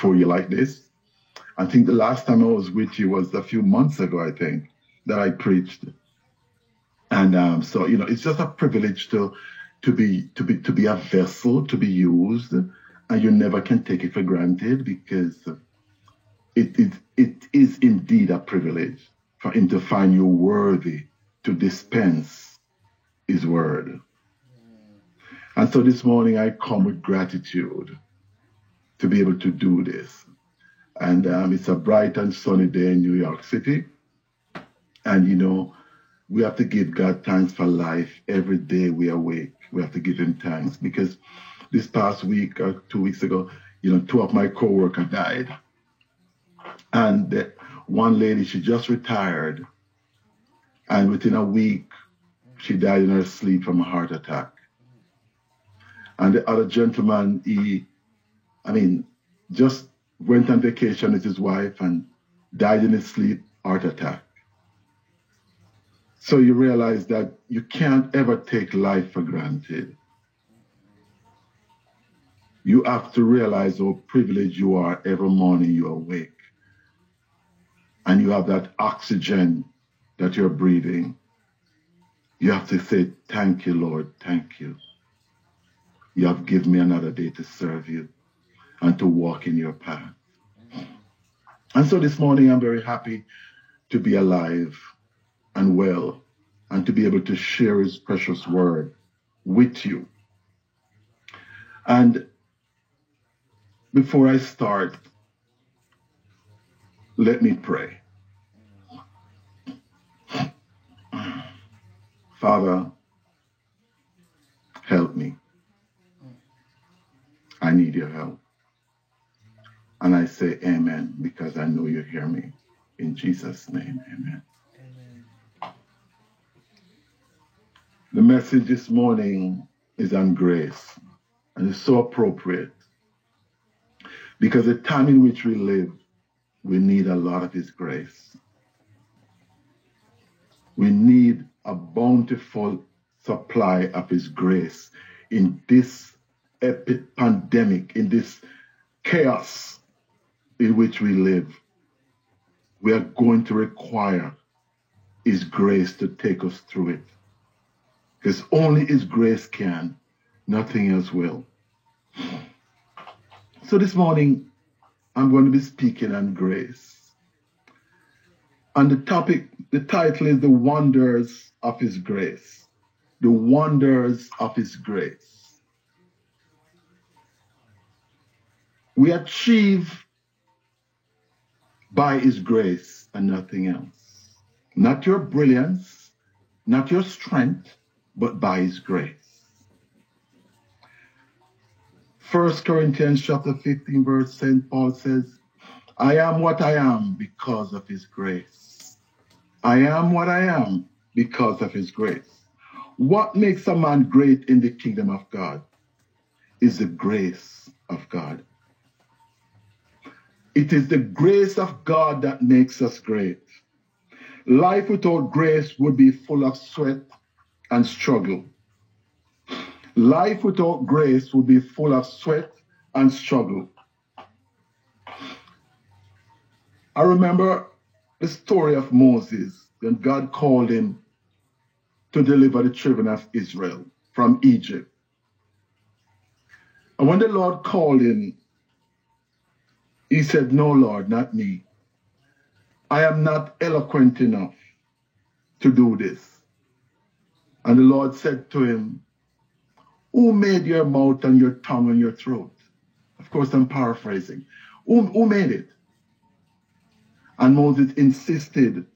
before you like this. I think the last time I was with you was a few months ago, I think, that I preached. And um, so, you know, it's just a privilege to to be to be to be a vessel to be used, and you never can take it for granted because it it, it is indeed a privilege for him to find you worthy to dispense his word. And so this morning I come with gratitude to be able to do this. And um, it's a bright and sunny day in New York City. And you know, we have to give God thanks for life every day we awake. We have to give him thanks because this past week or two weeks ago, you know, two of my co-workers died. And the, one lady, she just retired. And within a week, she died in her sleep from a heart attack. And the other gentleman, he, I mean, just went on vacation with his wife and died in his sleep, heart attack. So you realize that you can't ever take life for granted. You have to realize how privileged you are every morning you awake. And you have that oxygen that you're breathing. You have to say, Thank you, Lord, thank you. You have given me another day to serve you and to walk in your path. And so this morning, I'm very happy to be alive and well and to be able to share his precious word with you. And before I start, let me pray. Father, help me. I need your help. And I say amen because I know you hear me. In Jesus' name, amen. The message this morning is on grace, and it's so appropriate because the time in which we live, we need a lot of His grace. We need a bountiful supply of His grace in this epic pandemic, in this chaos in which we live. We are going to require His grace to take us through it. Because only His grace can, nothing else will. So this morning, I'm going to be speaking on grace. And the topic, the title is The Wonders of His Grace. The Wonders of His Grace. We achieve by His grace and nothing else. Not your brilliance, not your strength, but by his grace. First Corinthians chapter 15, verse St. Paul says, I am what I am because of his grace. I am what I am because of his grace. What makes a man great in the kingdom of God is the grace of God. It is the grace of God that makes us great. Life without grace would be full of sweat and struggle. Life without grace would be full of sweat and struggle. I remember the story of Moses when God called him to deliver the children of Israel from Egypt. And when the Lord called him, he said, No, Lord, not me. I am not eloquent enough to do this. And the Lord said to him, Who made your mouth and your tongue and your throat? Of course, I'm paraphrasing. Who, who made it? And Moses insisted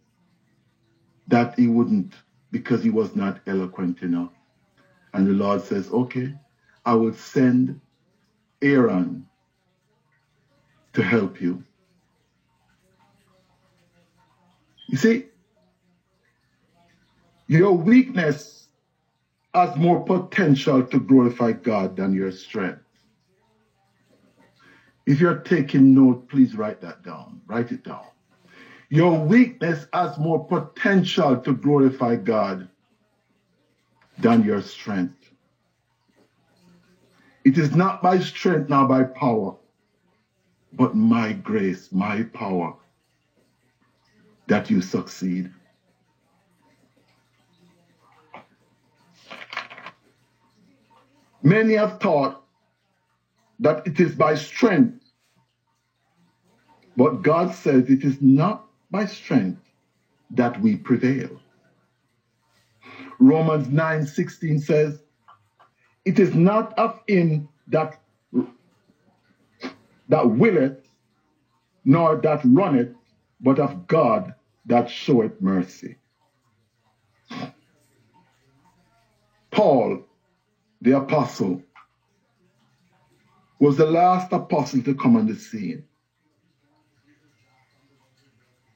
that he wouldn't because he was not eloquent enough. And the Lord says, Okay, I will send Aaron to help you. You see, your weakness has more potential to glorify God than your strength. If you're taking note, please write that down. Write it down. Your weakness has more potential to glorify God than your strength. It is not by strength, nor by power, but my grace, my power, that you succeed. Many have thought that it is by strength, but God says it is not by strength that we prevail. Romans 9 16 says, It is not of him that that willeth, nor that runneth, but of God that showeth mercy. Paul, the apostle, was the last apostle to come on the scene.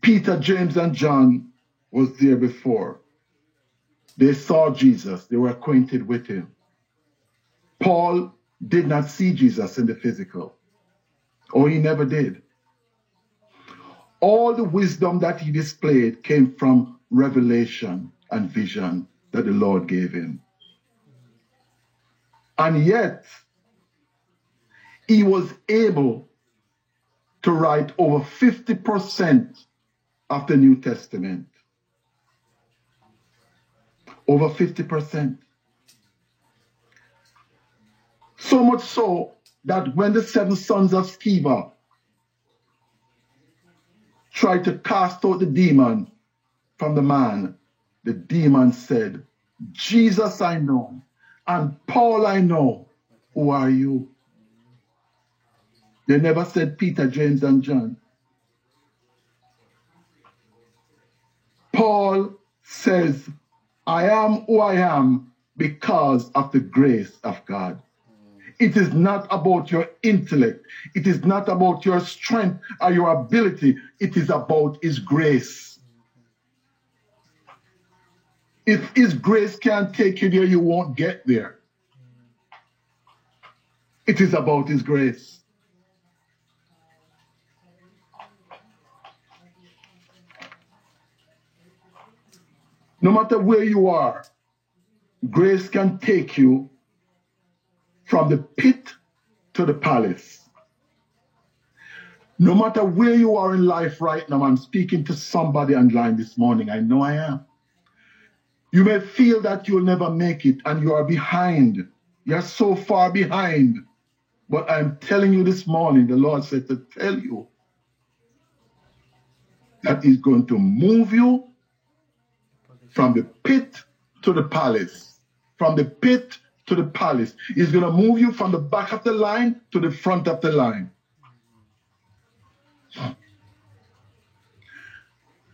Peter, James, and John was there before. They saw Jesus, they were acquainted with him. Paul did not see Jesus in the physical, or he never did. All the wisdom that he displayed came from revelation and vision that the Lord gave him. And yet, he was able to write over 50% of the New Testament. Over 50%. So much so that when the seven sons of Sceva tried to cast out the demon from the man, the demon said, Jesus I know, and Paul I know. Who are you? They never said Peter, James, and John. Paul says, I am who I am because of the grace of God. It is not about your intellect. It is not about your strength or your ability. It is about His grace. If His grace can't take you there, you won't get there. It is about His grace. No matter where you are, grace can take you from the pit to the palace. No matter where you are in life right now, I'm speaking to somebody online this morning. I know I am. You may feel that you'll never make it and you are behind. You're so far behind. But I'm telling you this morning, the Lord said to tell you that He's going to move you from the pit to the palace, from the pit to the palace. He's going to move you from the back of the line to the front of the line.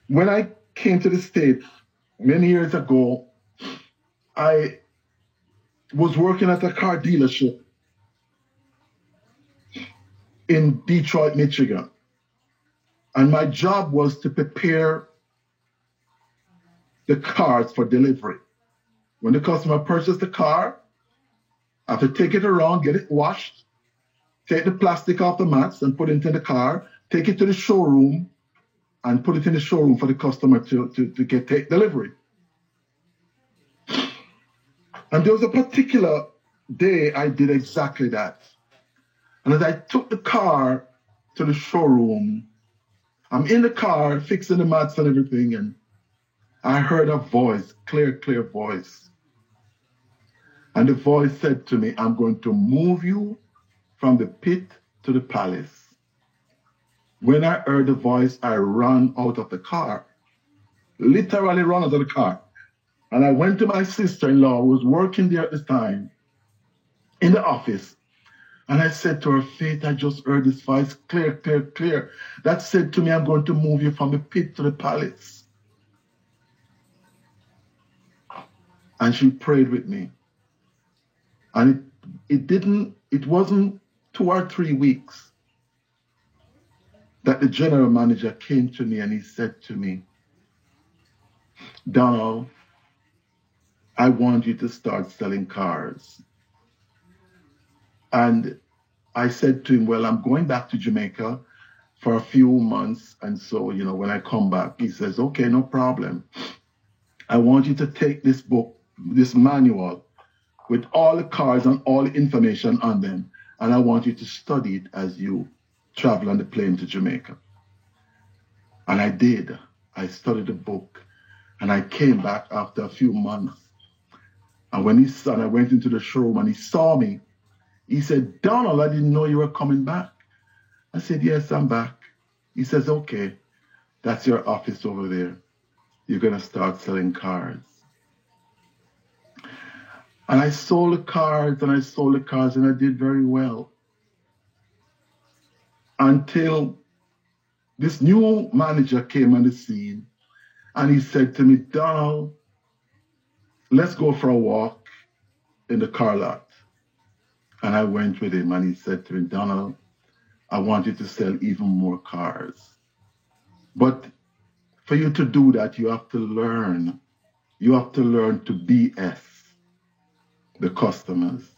When I came to the States many years ago, I was working at a car dealership in Detroit, Michigan. And my job was to prepare the cars for delivery. When the customer purchased the car, Have to take it around, get it washed, take the plastic off the mats and put it into the car, take it to the showroom and put it in the showroom for the customer to, to, to get take delivery. And there was a particular day I did exactly that. And as I took the car to the showroom, I'm in the car fixing the mats and everything, and I heard a voice, clear, clear voice. And the voice said to me, I'm going to move you from the pit to the palace. When I heard the voice, I ran out of the car, literally ran out of the car. And I went to my sister in law, who was working there at the time, in the office. And I said to her, Faith, I just heard this voice clear, clear, clear. That said to me, I'm going to move you from the pit to the palace. And she prayed with me. And it, it didn't, it wasn't two or three weeks that the general manager came to me and he said to me, Donald, I want you to start selling cars. And I said to him, Well, I'm going back to Jamaica for a few months. And so, you know, when I come back, he says, Okay, no problem. I want you to take this book, this manual, with all the cards and all the information on them, and I want you to study it as you travel on the plane to Jamaica. And I did. I studied the book. And I came back after a few months. And when he saw, I went into the showroom and he saw me. He said, Donald, I didn't know you were coming back. I said, Yes, I'm back. He says, Okay, that's your office over there. You're going to start selling cards. And I sold the and I sold the and I did very well. Until this new manager came on the scene and he said to me, Donald, let's go for a walk in the car lot. And I went with him and he said to me, Donald, I want you to sell even more cars. But for you to do that, you have to learn. You have to learn to BS the customers.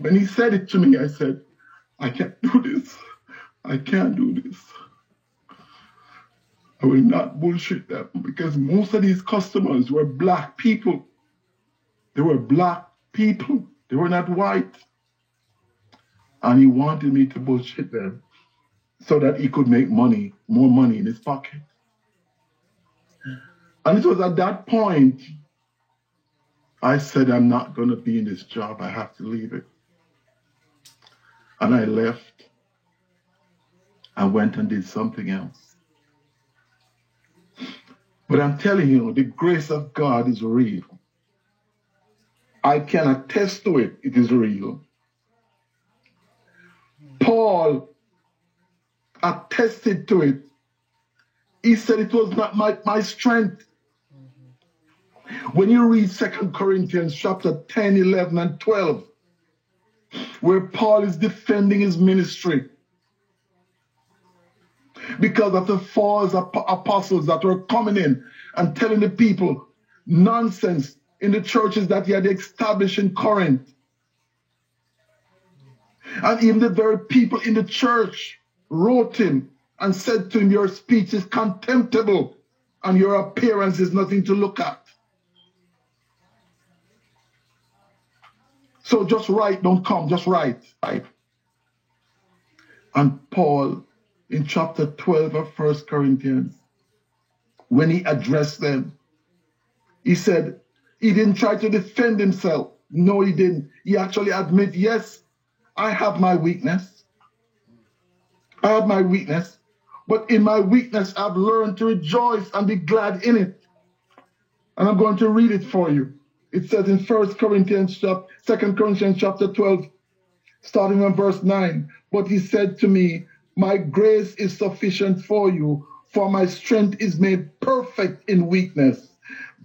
When he said it to me, I said, I can't do this. I can't do this. I will not bullshit them because most of these customers were black people. They were black people. They were not white. And he wanted me to bullshit them so that he could make money, more money in his pocket. And it was at that point I said, I'm not going to be in this job. I have to leave it. And I left. I went and did something else. But I'm telling you, the grace of God is real. I can attest to it, it is real. Paul attested to it. He said it was not my, my strength. When you read Second Corinthians chapter 10, 11, and 12, where Paul is defending his ministry because of the false apostles that were coming in and telling the people nonsense in the churches that he had established in Corinth. And even the very people in the church wrote him and said to him, Your speech is contemptible and your appearance is nothing to look at. So just write, don't come, just write. And Paul, in chapter 12 of First Corinthians, when he addressed them, he said, he didn't try to defend himself. No, he didn't. He actually admit, yes, I have my weakness. I have my weakness. But in my weakness, I've learned to rejoice and be glad in it. And I'm going to read it for you. It says in First Corinthians chapter, Second Corinthians chapter 12, starting on verse 9. But he said to me, My grace is sufficient for you, for my strength is made perfect in weakness.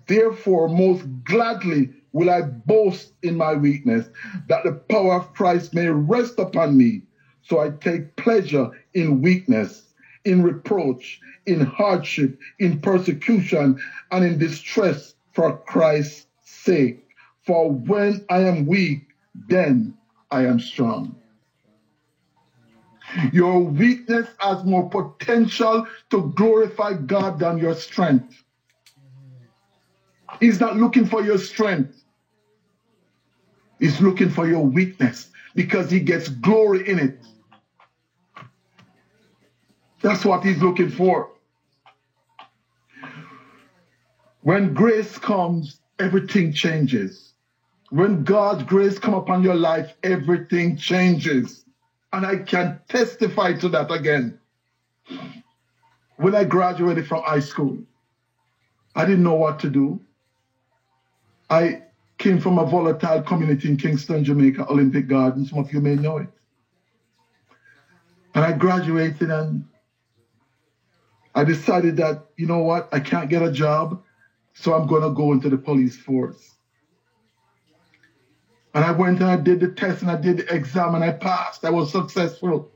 Therefore, most gladly will I boast in my weakness, that the power of Christ may rest upon me. So I take pleasure in weakness, in reproach, in hardship, in persecution, and in distress for Christ's sake. For when I am weak, then I am strong. Your weakness has more potential to glorify God than your strength. He's not looking for your strength. He's looking for your weakness because he gets glory in it. That's what he's looking for. When grace comes, everything changes. When God's grace come upon your life, everything changes. And I can testify to that again. When I graduated from high school, I didn't know what to do. I came from a volatile community in Kingston, Jamaica, Olympic Gardens. Some of you may know it. And I graduated and I decided that, you know what, I can't get a job. So I'm going to go into the police force. And I went and I did the test and I did the exam and I passed. I was successful.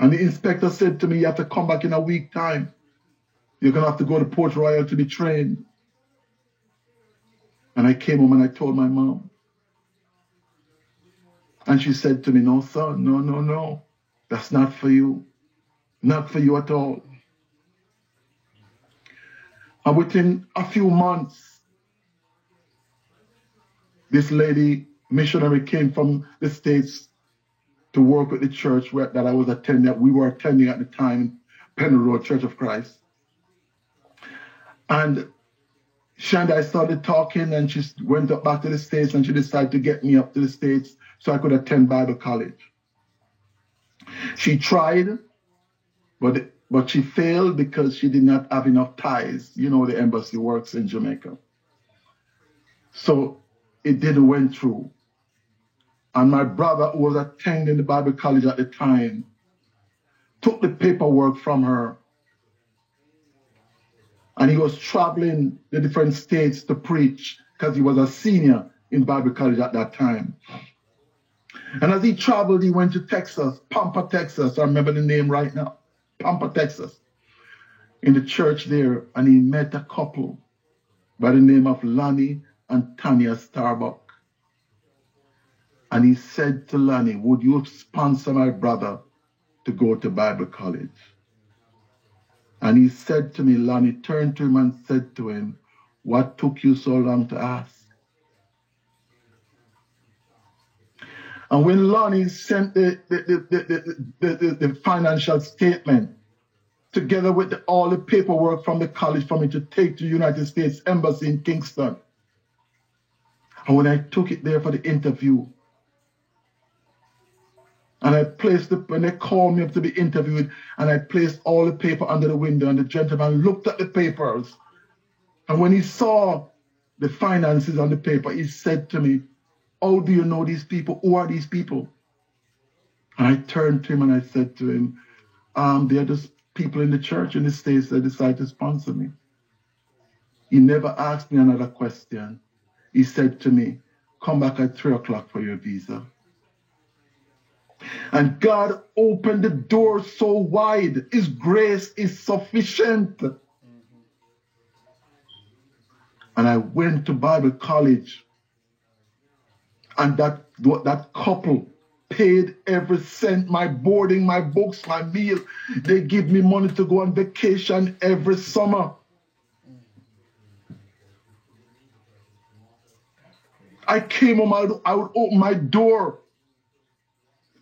And the inspector said to me, You have to come back in a week time. You're going to have to go to Port Royal to be trained. And I came home and I told my mom. And she said to me, No, son, no, no, no. That's not for you. Not for you at all. And within a few months, this lady missionary came from the States to work with the church that I was attending, that we were attending at the time, Penn Road Church of Christ. And she and I started talking, and she went up back to the States and she decided to get me up to the States so I could attend Bible college. She tried, but but she failed because she did not have enough ties. You know, the embassy works in Jamaica. So it didn't went through. And my brother, who was attending the Bible college at the time, took the paperwork from her. And he was traveling the different states to preach because he was a senior in Bible college at that time. And as he traveled, he went to Texas, Pampa, Texas. I remember the name right now, Pampa, Texas, in the church there. And he met a couple by the name of Lonnie and Tanya Starbuck. And he said to Lonnie, Would you sponsor my brother to go to Bible college? And he said to me, Lonnie turned to him and said to him, What took you so long to ask? And when Lonnie sent the, the, the, the, the financial statement together with all the paperwork from the college for me to take to the United States Embassy in Kingston, and when I took it there for the interview, and I placed the, when they called me up to be interviewed, and I placed all the paper under the window, and the gentleman looked at the papers. And when he saw the finances on the paper, he said to me, How do you know these people? Who are these people? And I turned to him and I said to him, um, They're just people in the church in the States that decide to sponsor me. He never asked me another question. He said to me, Come back at three o'clock for your visa. And God opened the door so wide. His grace is sufficient. And I went to Bible college. And that, that couple paid every cent, my boarding, my books, my meal. They give me money to go on vacation every summer. I came home, I would, I would open my door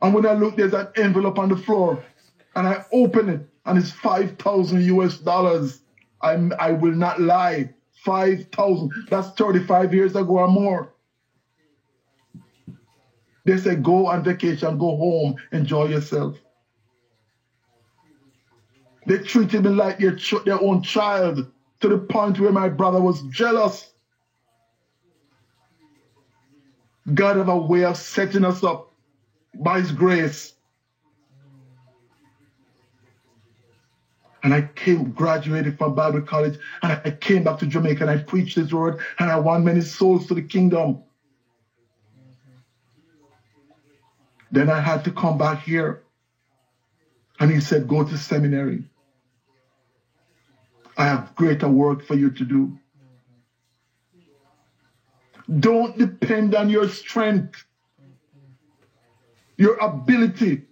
and when I look, there's an envelope on the floor. And I open it, and it's 5,000 US dollars. I, I will not lie. 5,000. That's 35 years ago or more. They say, go on vacation, go home, enjoy yourself. They treated me like their, their own child to the point where my brother was jealous. God have a way of setting us up by His grace. And I came, graduated from Bible college, and I came back to Jamaica and I preached His word, and I won many souls to the kingdom. Then I had to come back here. And he said, Go to seminary. I have greater work for you to do. Don't depend on your strength your ability,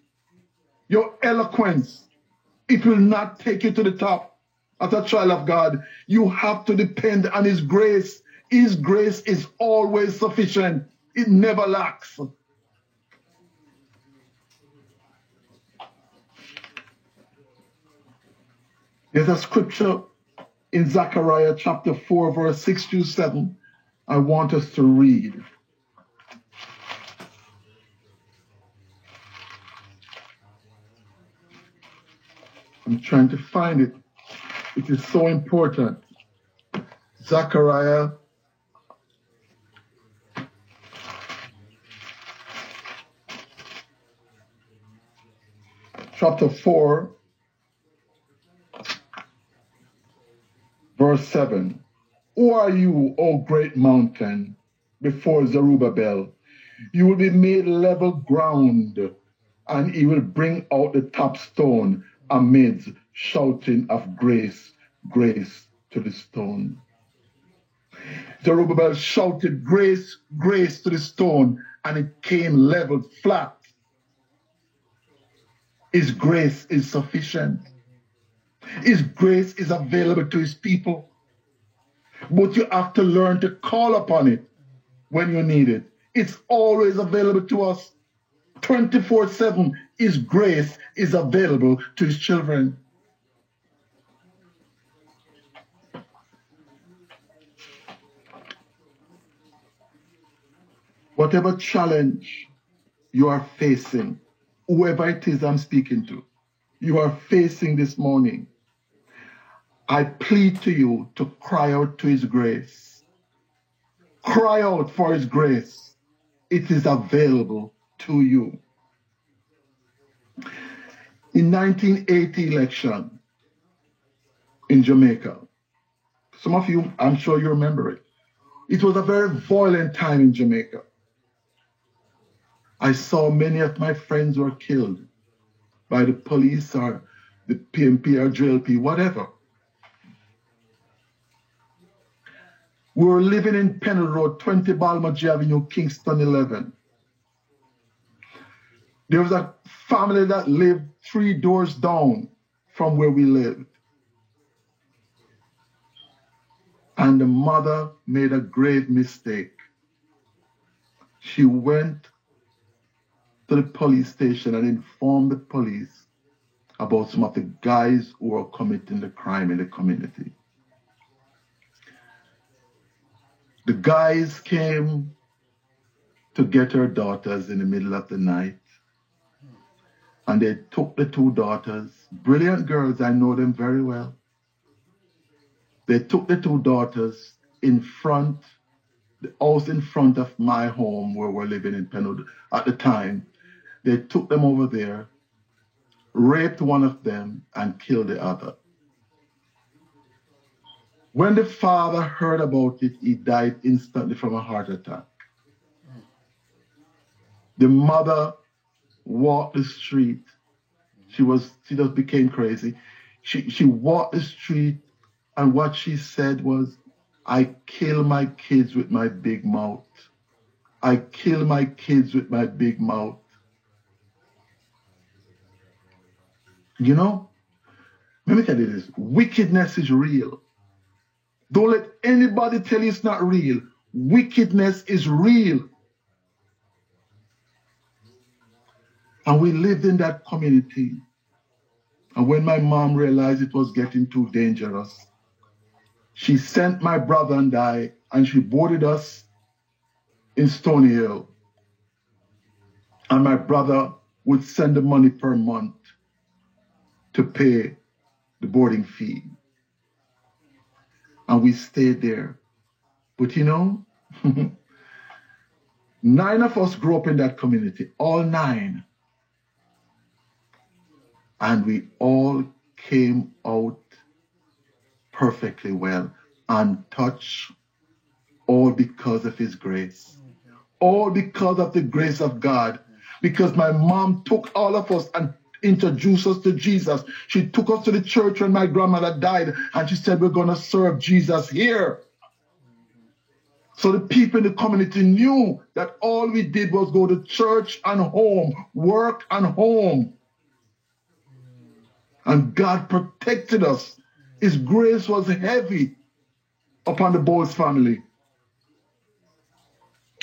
your eloquence, it will not take you to the top. As a child of God, you have to depend on His grace. His grace is always sufficient, it never lacks. There's a scripture in Zechariah chapter 4, verse 6 to 7. I want us to read. I'm trying to find it. It is so important. Zechariah chapter 4, verse 7. Who are you, O great mountain, before Zerubbabel? You will be made level ground, and he will bring out the top stone amidst shouting of grace, grace to the stone. Zerubbabel shouted grace, grace to the stone, and it came leveled flat. His grace is sufficient. His grace is available to his people. But you have to learn to call upon it when you need it. It's always available to us. 24 7. His grace is available to his children. Whatever challenge you are facing, whoever it is I'm speaking to, you are facing this morning, I plead to you to cry out to His grace. Cry out for His grace. It is available to you. In 1980 election in Jamaica, some of you, I'm sure you remember it. It was a very violent time in Jamaica. I saw many of my friends were killed by the police or the PNP or JLP, whatever. We were living in Penwood Road, 20 Balmaji Avenue, Kingston 11. There was a family that lived three doors down from where we lived. And the mother made a grave mistake. She went to the police station and informed the police about some of the guys who were committing the crime in the community. The guys came to get her daughters in the middle of the night. And they took the two daughters, brilliant girls, I know them very well. They took the two daughters in front, the house in front of my home where we're living in Penwood at the time. They took them over there, raped one of them, and killed the other. When the father heard about it, he died instantly from a heart attack. The mother walked the street. She was she just became crazy. She she walked the street and what she said was, I kill my kids with my big mouth. I kill my kids with my big mouth. You know, let me tell you this wickedness is real. Don't let anybody tell you it's not real. Wickedness is real. And we lived in that community. And when my mom realized it was getting too dangerous, she sent my brother and I, and she boarded us in Stony Hill. And my brother would send the money per month to pay the boarding fee and we stayed there. But you know, nine of us grew up in that community, all nine. And we all came out perfectly well, untouched, all because of His grace. All because of the grace of God. Because my mom took all of us and introduced us to Jesus. She took us to the church when my grandmother died and she said, We're going to serve Jesus here. So the people in the community knew that all we did was go to church and home, work and home. And God protected us. His grace was heavy upon the Bowles family.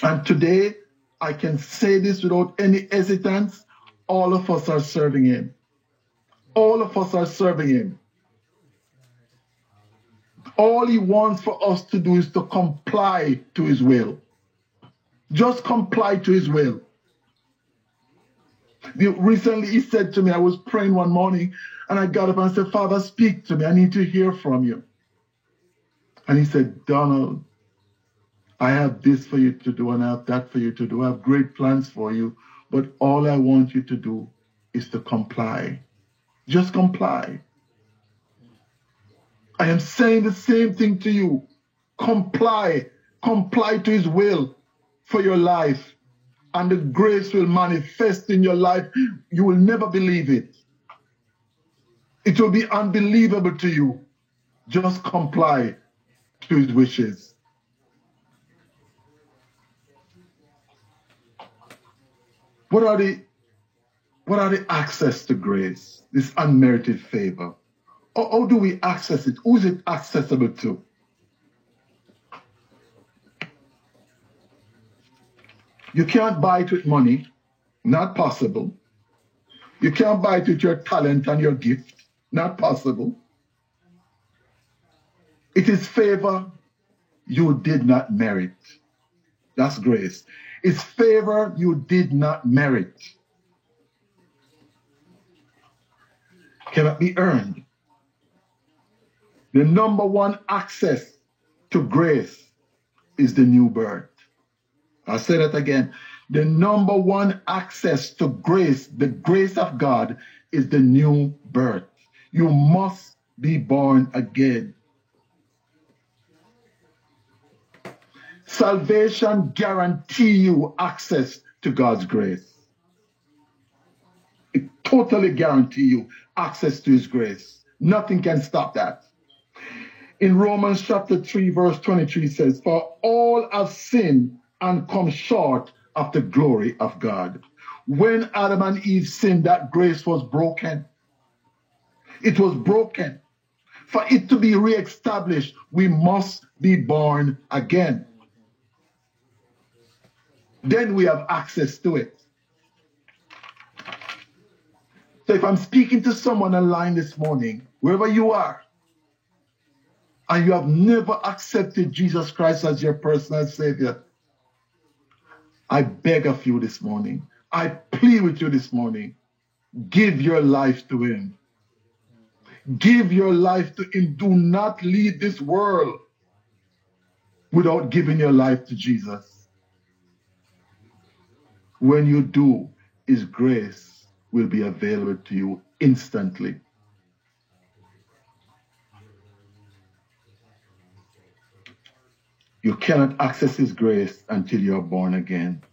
And today, I can say this without any hesitance all of us are serving Him. All of us are serving Him. All He wants for us to do is to comply to His will. Just comply to His will. Recently, He said to me, I was praying one morning and I got up and I said, Father, speak to me. I need to hear from you. And He said, Donald, I have this for you to do and I have that for you to do. I have great plans for you but all I want you to do is to comply. Just comply. I am saying the same thing to you. Comply. Comply to his will for your life. And the grace will manifest in your life. You will never believe it. It will be unbelievable to you. Just comply to his wishes. What are the what are the access to grace, this unmerited favor? How, how do we access it? Who is it accessible to? You can't buy it with money. Not possible. You can't buy it with your talent and your gift. Not possible. It is favor you did not merit. That's grace. It's favor you did not merit. Cannot be earned. The number one access to grace is the new birth. I'll say that again. The number one access to grace, the grace of God, is the new birth. You must be born again. Salvation guarantee you access to God's grace. It totally guarantee you access to his grace. Nothing can stop that. In Romans chapter 3 verse 23 says, For all have sinned and come short of the glory of God. When Adam and Eve sinned, that grace was broken. It was broken. For it to be reestablished, we must be born again then we have access to it. So if I'm speaking to someone online this morning, wherever you are, and you have never accepted Jesus Christ as your personal Savior, I beg of you this morning, I plead with you this morning, give your life to Him. Give your life to Him. Do not leave this world without giving your life to Jesus. When you do, His grace will be available to you instantly. You cannot access His grace until you are born again.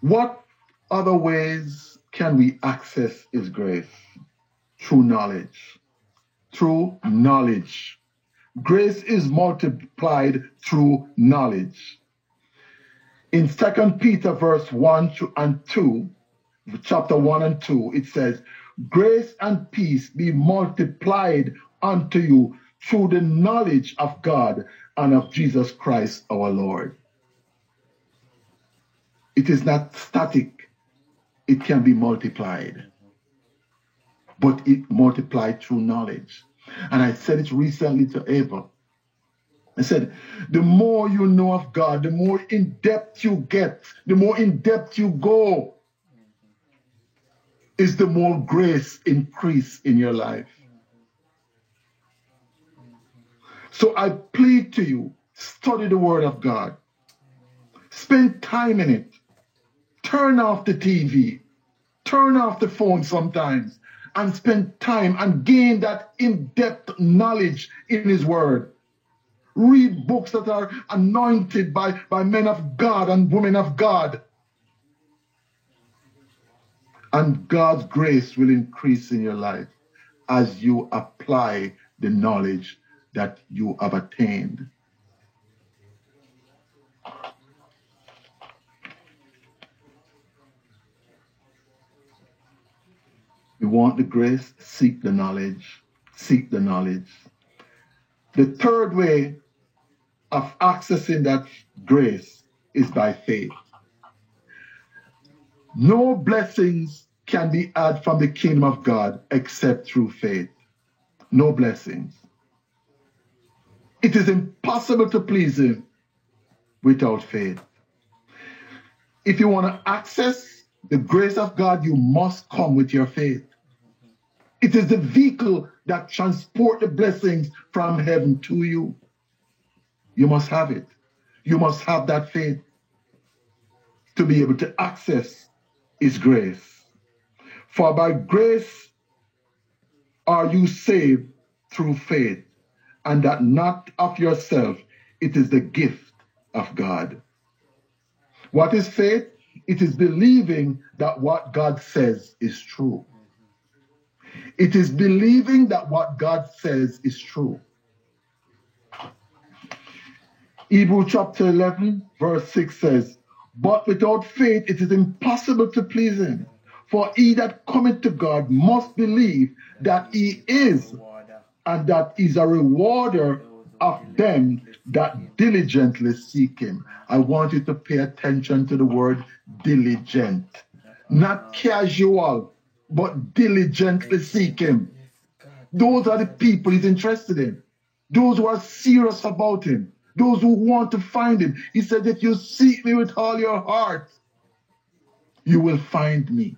What other ways can we access His grace? Through knowledge. Through knowledge. Grace is multiplied through knowledge in Second Peter verse 1 and 2, chapter 1 and 2, it says, Grace and peace be multiplied unto you through the knowledge of God and of Jesus Christ our Lord. It is not static, it can be multiplied, but it multiplied through knowledge. And I said it recently to Ava I said, the more you know of God, the more in depth you get, the more in depth you go, is the more grace increase in your life. So I plead to you, study the word of God. Spend time in it. Turn off the TV. Turn off the phone sometimes and spend time and gain that in-depth knowledge in his word Read books that are anointed by, by men of God and women of God. And God's grace will increase in your life as you apply the knowledge that you have attained. You want the grace? Seek the knowledge. Seek the knowledge. The third way of accessing that grace is by faith. No blessings can be had from the kingdom of God except through faith. No blessings. It is impossible to please Him without faith. If you want to access the grace of God, you must come with your faith. It is the vehicle that transport the blessings from heaven to you. You must have it. You must have that faith to be able to access His grace. For by grace are you saved through faith, and that not of yourself, it is the gift of God. What is faith? It is believing that what God says is true. It is believing that what God says is true. Hebrew chapter 11, verse 6 says, But without faith it is impossible to please him. For he that cometh to God must believe that he is, and that is a rewarder of them that diligently seek him. I want you to pay attention to the word diligent, not casual, but diligently seek him. Those are the people he's interested in. Those who are serious about him. Those who want to find him. He said, if you seek me with all your heart, you will find me.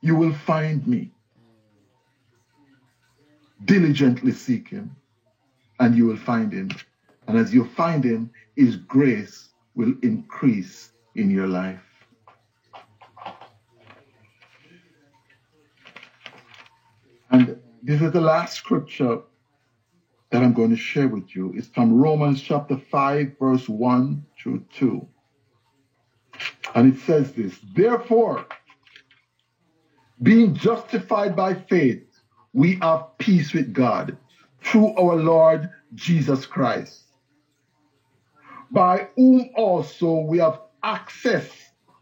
You will find me. Diligently seek him, and you will find him. And as you find him, his grace will increase in your life. And this is the last scripture that I'm going to share with you. It's from Romans chapter 5, verse 1 through 2. And it says this Therefore, being justified by faith, we have peace with God through our Lord Jesus Christ, by whom also we have access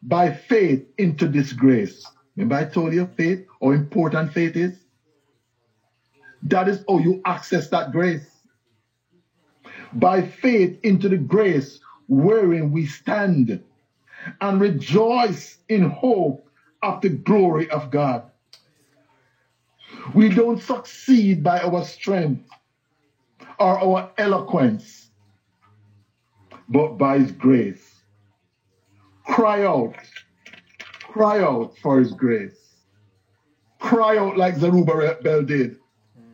by faith into this grace. Remember, I told you faith, how important faith is? That is how you access that grace. By faith into the grace wherein we stand and rejoice in hope of the glory of God. We don't succeed by our strength or our eloquence, but by His grace. Cry out, cry out for His grace. Cry out like Zerubbabel did.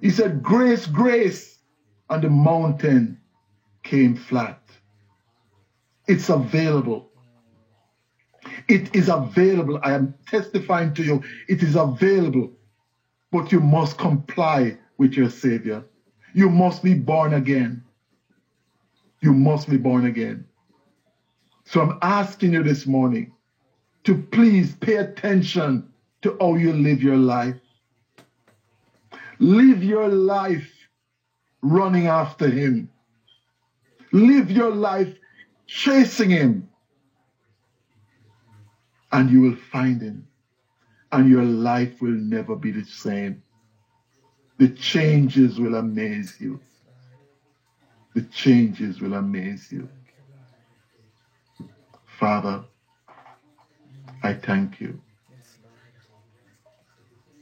He said, Grace, grace, and the mountain came flat. It's available. It is available. I am testifying to you. It is available. But you must comply with your Savior. You must be born again. You must be born again. So I'm asking you this morning to please pay attention to how you live your life. Live your life running after Him. Live your life chasing Him. And you will find Him. And your life will never be the same. The changes will amaze you. The changes will amaze you. Father, I thank you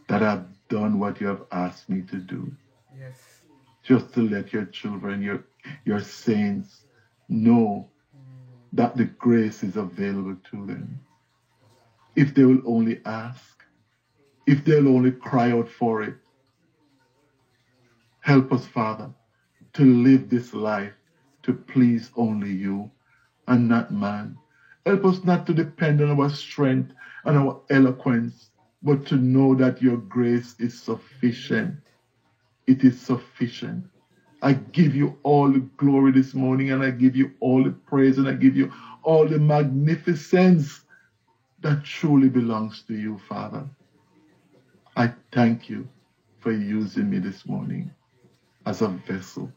that I've done what you have asked me to do. Yes. Just to let your children, your, your saints know that the grace is available to them. If they will only ask, if they'll only cry out for it. Help us, Father, to live this life to please only you and not man. Help us not to depend on our strength and our eloquence, but to know that your grace is sufficient. It is sufficient. I give you all the glory this morning, and I give you all the praise, and I give you all the magnificence that truly belongs to you, Father. I thank you for using me this morning as a vessel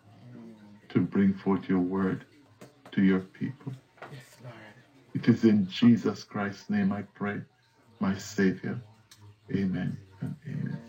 to bring forth your word to your people. Yes, Lord. It is in Jesus Christ's name I pray, my Savior. Amen amen.